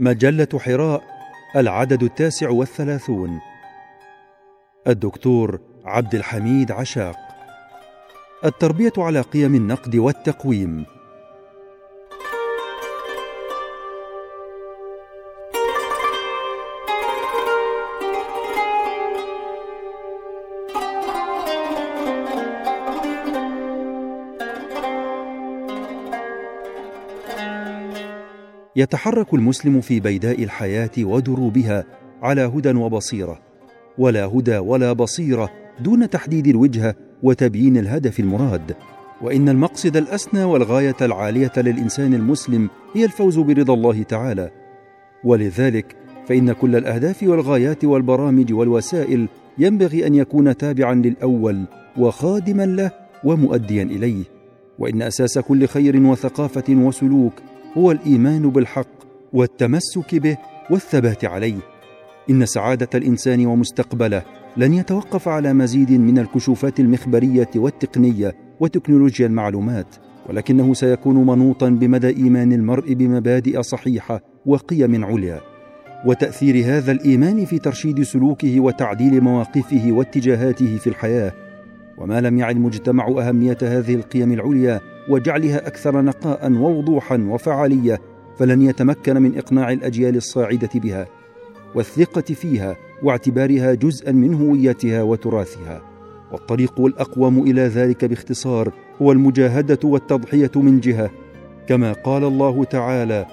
مجلة حراء العدد التاسع والثلاثون. الدكتور عبد الحميد عشاق. التربية على قيم النقد والتقويم. يتحرك المسلم في بيداء الحياة ودروبها على هدى وبصيرة ولا هدى ولا بصيرة دون تحديد الوجهه وتبيين الهدف المراد. وإن المقصد الأسنى والغاية العالية للإنسان المسلم هي الفوز برضا الله تعالى. ولذلك فإن كل الأهداف والغايات والبرامج والوسائل ينبغي أن يكون تابعا للأول وخادما له ومؤديا إليه. وإن أساس كل خير وثقافة وسلوك هو الإيمان بالحق والتمسك به والثبات عليه. إن سعادة الإنسان ومستقبله لن يتوقف على مزيد من الكشوفات المخبرية والتقنية وتكنولوجيا المعلومات ولكنه سيكون منوطا بمدى إيمان المرء بمبادئ صحيحة وقيم عليا. وتأثير هذا الإيمان في ترشيد سلوكه وتعديل مواقفه واتجاهاته في الحياة. وما لم يعد المجتمع أهمية هذه القيم العليا وجعلها أكثر نقاء ووضوحا وفعالية فلن يتمكن من إقناع الأجيال الصاعدة بها والثقة فيها واعتبارها جزءا من هويتها وتراثها. والطريق الأقوم إلى ذلك باختصار هو المجاهدة والتضحية من جهة. كما قال الله تعالى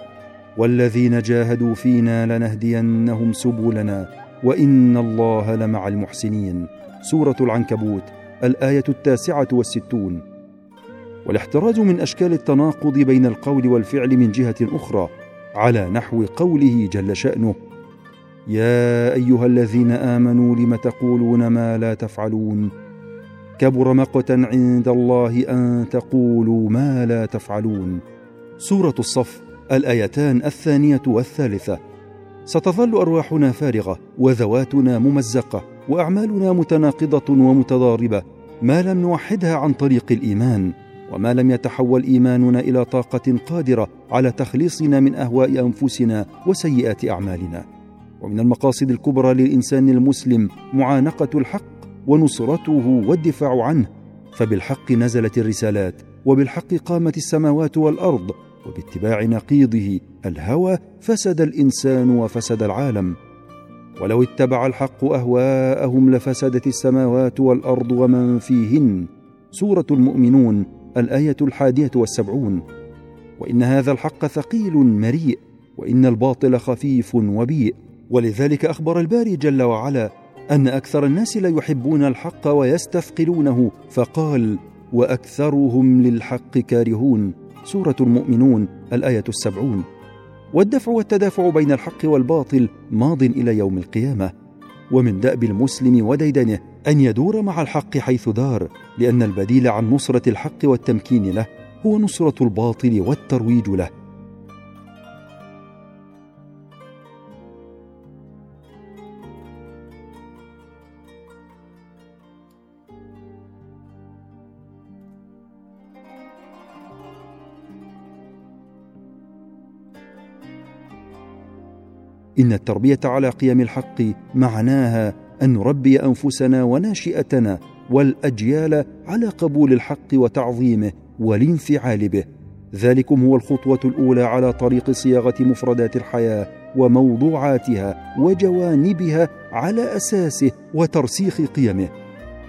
والذين جاهدوا فينا لنهدينهم سبلنا وإن الله لمع المحسنين. سورة العنكبوت الآية التاسعة والستون. والاحتراز من أشكال التناقض بين القول والفعل من جهة أخرى على نحو قوله جل شأنه يا أيها الذين آمنوا لم تقولون ما لا تفعلون؟ كبر مقتا عند الله أن تقولوا ما لا تفعلون. سورة الصف الآيتان الثانية والثالثة ستظل أرواحنا فارغة وذواتنا ممزقة وأعمالنا متناقضة ومتضاربة ما لم نوحدها عن طريق الإيمان. وما لم يتحول إيماننا إلى طاقة قادرة على تخليصنا من أهواء أنفسنا وسيئات أعمالنا. ومن المقاصد الكبرى للإنسان المسلم معانقة الحق ونصرته والدفاع عنه فبالحق نزلت الرسالات وبالحق قامت السماوات والأرض وباتباع نقيضه الهوى فسد الإنسان وفسد العالم. ولو اتبع الحق أهواءهم لفسدت السماوات والأرض ومن فيهن. سورة المؤمنون الآية الحادية والسبعون وإن هذا الحق ثقيل مريء وإن الباطل خفيف وبيء. ولذلك أخبر الباري جل وعلا أن أكثر الناس لا يحبون الحق ويستثقلونه فقال وأكثرهم للحق كارهون. سورة المؤمنون الآية السبعون. والدفع والتدافع بين الحق والباطل ماض إلى يوم القيامة. ومن دأب المسلم وديدنه أن يدور مع الحق حيث دار لأن البديل عن نصرة الحق والتمكين له هو نصرة الباطل والترويج له. إن التربية على قيم الحق معناها أن نربي أنفسنا وناشئتنا والأجيال على قبول الحق وتعظيمه والانفعال به. ذلكم هو الخطوة الأولى على طريق صياغة مفردات الحياة وموضوعاتها وجوانبها على أساسه وترسيخ قيمه.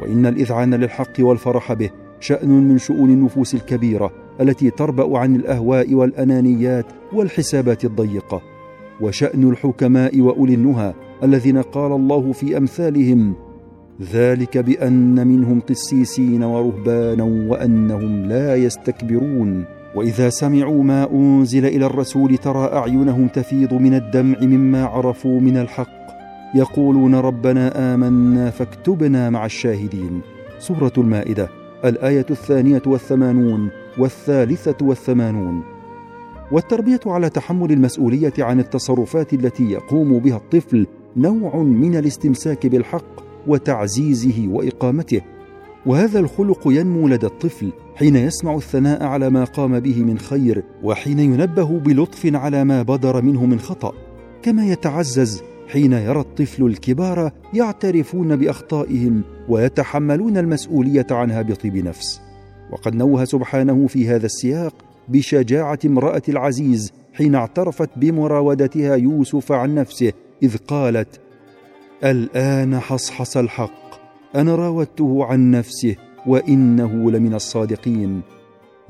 وإن الإذعان للحق والفرح به شأن من شؤون النفوس الكبيرة التي تربأ عن الأهواء والأنانيات والحسابات الضيقة. وشأن الحكماء وأولي النهى الذين قال الله في أمثالهم ذلك بأن منهم قسيسين ورهبانا وأنهم لا يستكبرون. وإذا سمعوا ما أنزل إلى الرسول ترى أعينهم تفيض من الدمع مما عرفوا من الحق. يقولون ربنا آمنا فاكتبنا مع الشاهدين. سورة المائدة الآية الثانية والثمانون والثالثة والثمانون. والتربية على تحمل المسؤولية عن التصرفات التي يقوم بها الطفل نوع من الاستمساك بالحق وتعزيزه وإقامته. وهذا الخلق ينمو لدى الطفل حين يسمع الثناء على ما قام به من خير وحين ينبه بلطف على ما بدر منه من خطأ. كما يتعزز حين يرى الطفل الكبار يعترفون بأخطائهم ويتحملون المسؤولية عنها بطيب نفس. وقد نوه سبحانه في هذا السياق بشجاعة امرأة العزيز حين اعترفت بمراودتها يوسف عن نفسه إذ قالت الآن حصحص الحق أنا راودته عن نفسه وإنه لمن الصادقين.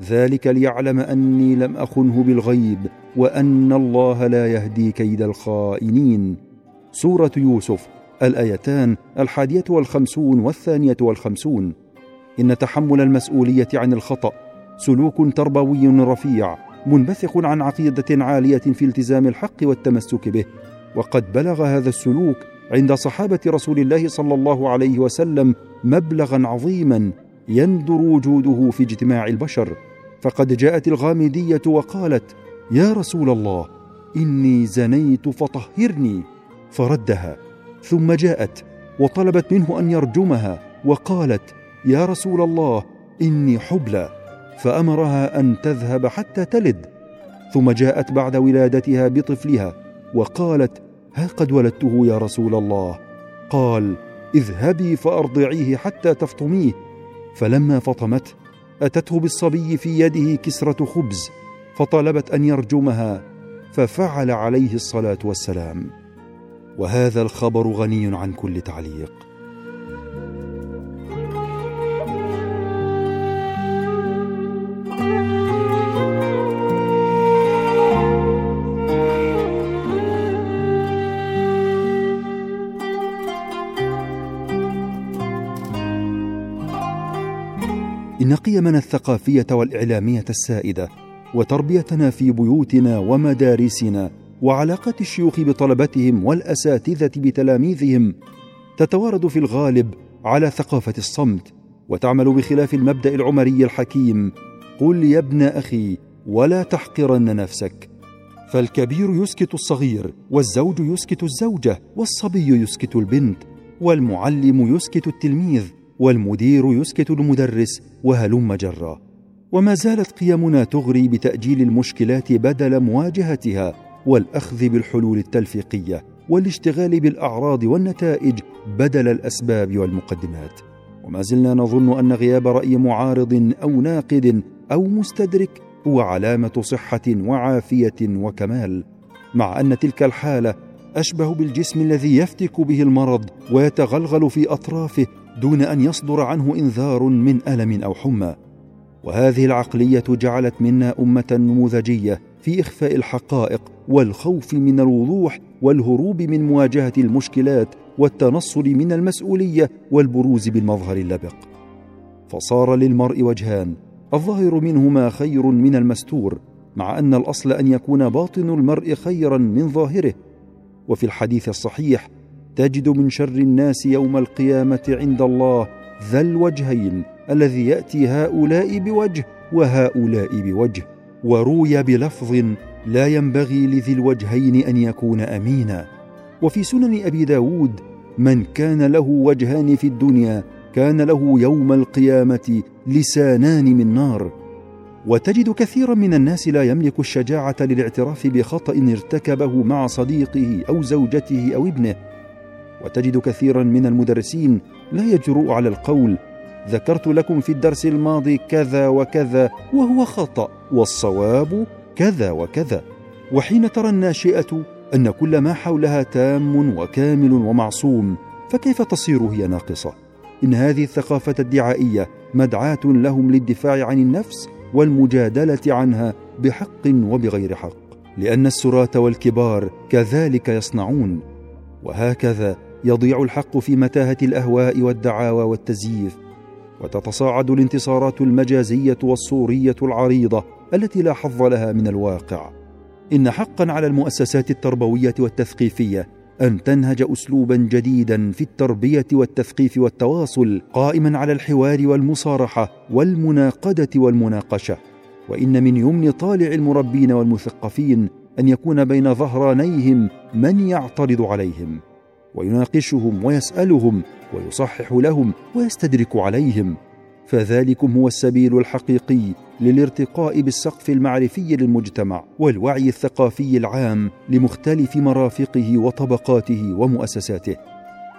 ذلك ليعلم أني لم أخنه بالغيب وأن الله لا يهدي كيد الخائنين. سورة يوسف الآيتان الحادية والخمسون والثانية والخمسون. إن تحمل المسؤولية عن الخطأ سلوك تربوي رفيع منبثق عن عقيدة عالية في التزام الحق والتمسك به. وقد بلغ هذا السلوك عند صحابة رسول الله صلى الله عليه وسلم مبلغا عظيما يندر وجوده في اجتماع البشر. فقد جاءت الغامدية وقالت يا رسول الله إني زنيت فطهرني. فردها. ثم جاءت وطلبت منه أن يرجمها وقالت يا رسول الله إني حبلى. فأمرها أن تذهب حتى تلد ثم جاءت بعد ولادتها بطفلها وقالت ها قد ولدته يا رسول الله؟ قال اذهبي فأرضعيه حتى تفطميه. فلما فطمته أتته بالصبي في يده كسرة خبز فطلبت أن يرجمها ففعل عليه الصلاة والسلام. وهذا الخبر غني عن كل تعليق. قيمنا الثقافية والإعلامية السائدة وتربيتنا في بيوتنا ومدارسنا وعلاقات الشيوخ بطلبتهم والأساتذة بتلاميذهم تتوارد في الغالب على ثقافة الصمت وتعمل بخلاف المبدأ العمري الحكيم قل يا ابن أخي ولا تحقرن نفسك. فالكبير يسكت الصغير والزوج يسكت الزوجة والصبي يسكت البنت والمعلم يسكت التلميذ والمدير يسكت المدرس وهلم جرا. وما زالت قيمنا تغري بتأجيل المشكلات بدل مواجهتها والأخذ بالحلول التلفيقية والاشتغال بالأعراض والنتائج بدل الأسباب والمقدمات. وما زلنا نظن أن غياب رأي معارض أو ناقد أو مستدرك هو علامة صحة وعافية وكمال مع أن تلك الحالة أشبه بالجسم الذي يفتك به المرض ويتغلغل في أطرافه دون أن يصدر عنه إنذار من ألم أو حمى. وهذه العقلية جعلت منا أمة نموذجية في إخفاء الحقائق والخوف من الوضوح والهروب من مواجهة المشكلات والتنصل من المسؤولية والبروز بالمظهر اللبق. فصار للمرء وجهان الظاهر منهما خير من المستور مع أن الأصل أن يكون باطن المرء خيرا من ظاهره. وفي الحديث الصحيح تجد من شر الناس يوم القيامة عند الله ذا الوجهين الذي يأتي هؤلاء بوجه وهؤلاء بوجه وروي بلفظ لا ينبغي لذي الوجهين أن يكون أمينا. وفي سنن أبي داود من كان له وجهان في الدنيا كان له يوم القيامة لسانان من نار. وتجد كثيرا من الناس لا يملك الشجاعة للاعتراف بخطأ ارتكبه مع صديقه أو زوجته أو ابنه وتجد كثيرا من المدرسين لا يجرؤ على القول ذكرت لكم في الدرس الماضي كذا وكذا وهو خطأ والصواب كذا وكذا. وحين ترى الناشئة أن كل ما حولها تام وكامل ومعصوم فكيف تصير هي ناقصة؟ إن هذه الثقافة الدعائية مدعاة لهم للدفاع عن النفس والمجادلة عنها بحق وبغير حق لأن السراه والكبار كذلك يصنعون وهكذا يضيع الحق في متاهة الأهواء والدعاوى والتزييف وتتصاعد الانتصارات المجازية والصوريه العريضة التي لا حظ لها من الواقع. إن حقا على المؤسسات التربوية والتثقيفية أن تنهج اسلوبا جديدا في التربية والتثقيف والتواصل قائما على الحوار والمصارحة والمناقدة والمناقشة. وإن من يمن طالع المربين والمثقفين أن يكون بين ظهرانيهم من يعترض عليهم. ويناقشهم ويسألهم ويصحح لهم ويستدرك عليهم. فذلكم هو السبيل الحقيقي للارتقاء بالسقف المعرفي للمجتمع والوعي الثقافي العام لمختلف مرافقه وطبقاته ومؤسساته.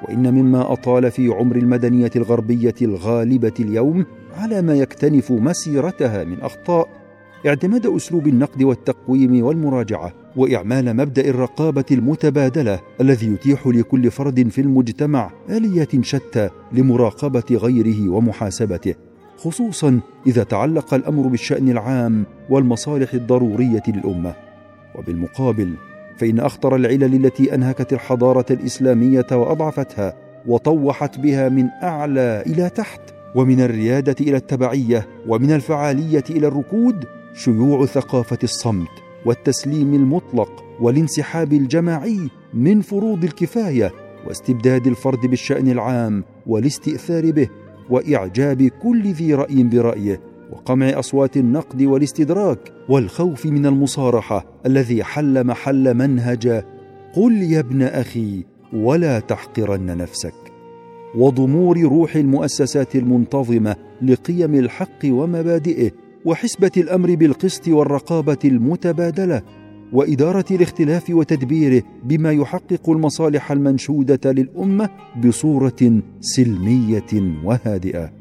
وإن مما أطال في عمر المدنية الغربية الغالبة اليوم على ما يكتنف مسيرتها من أخطاء اعتماد أسلوب النقد والتقويم والمراجعة وإعمال مبدأ الرقابة المتبادلة الذي يتيح لكل فرد في المجتمع اليات شتى لمراقبة غيره ومحاسبته خصوصا إذا تعلق الأمر بالشأن العام والمصالح الضرورية للأمة. وبالمقابل فإن أخطر العلل التي أنهكت الحضارة الإسلامية وأضعفتها وطوحت بها من أعلى إلى تحت ومن الريادة إلى التبعية ومن الفعالية إلى الركود شيوع ثقافة الصمت. والتسليم المطلق والانسحاب الجماعي من فروض الكفاية واستبداد الفرد بالشأن العام والاستئثار به وإعجاب كل ذي رأي برأيه وقمع أصوات النقد والاستدراك والخوف من المصارحة الذي حل محل منهج قل يا ابن أخي ولا تحقرن نفسك وضمور روح المؤسسات المنتظمة لقيم الحق ومبادئه وحسبة الأمر بالقسط والرقابة المتبادلة وإدارة الاختلاف وتدبيره بما يحقق المصالح المنشودة للأمة بصورة سلمية وهادئة.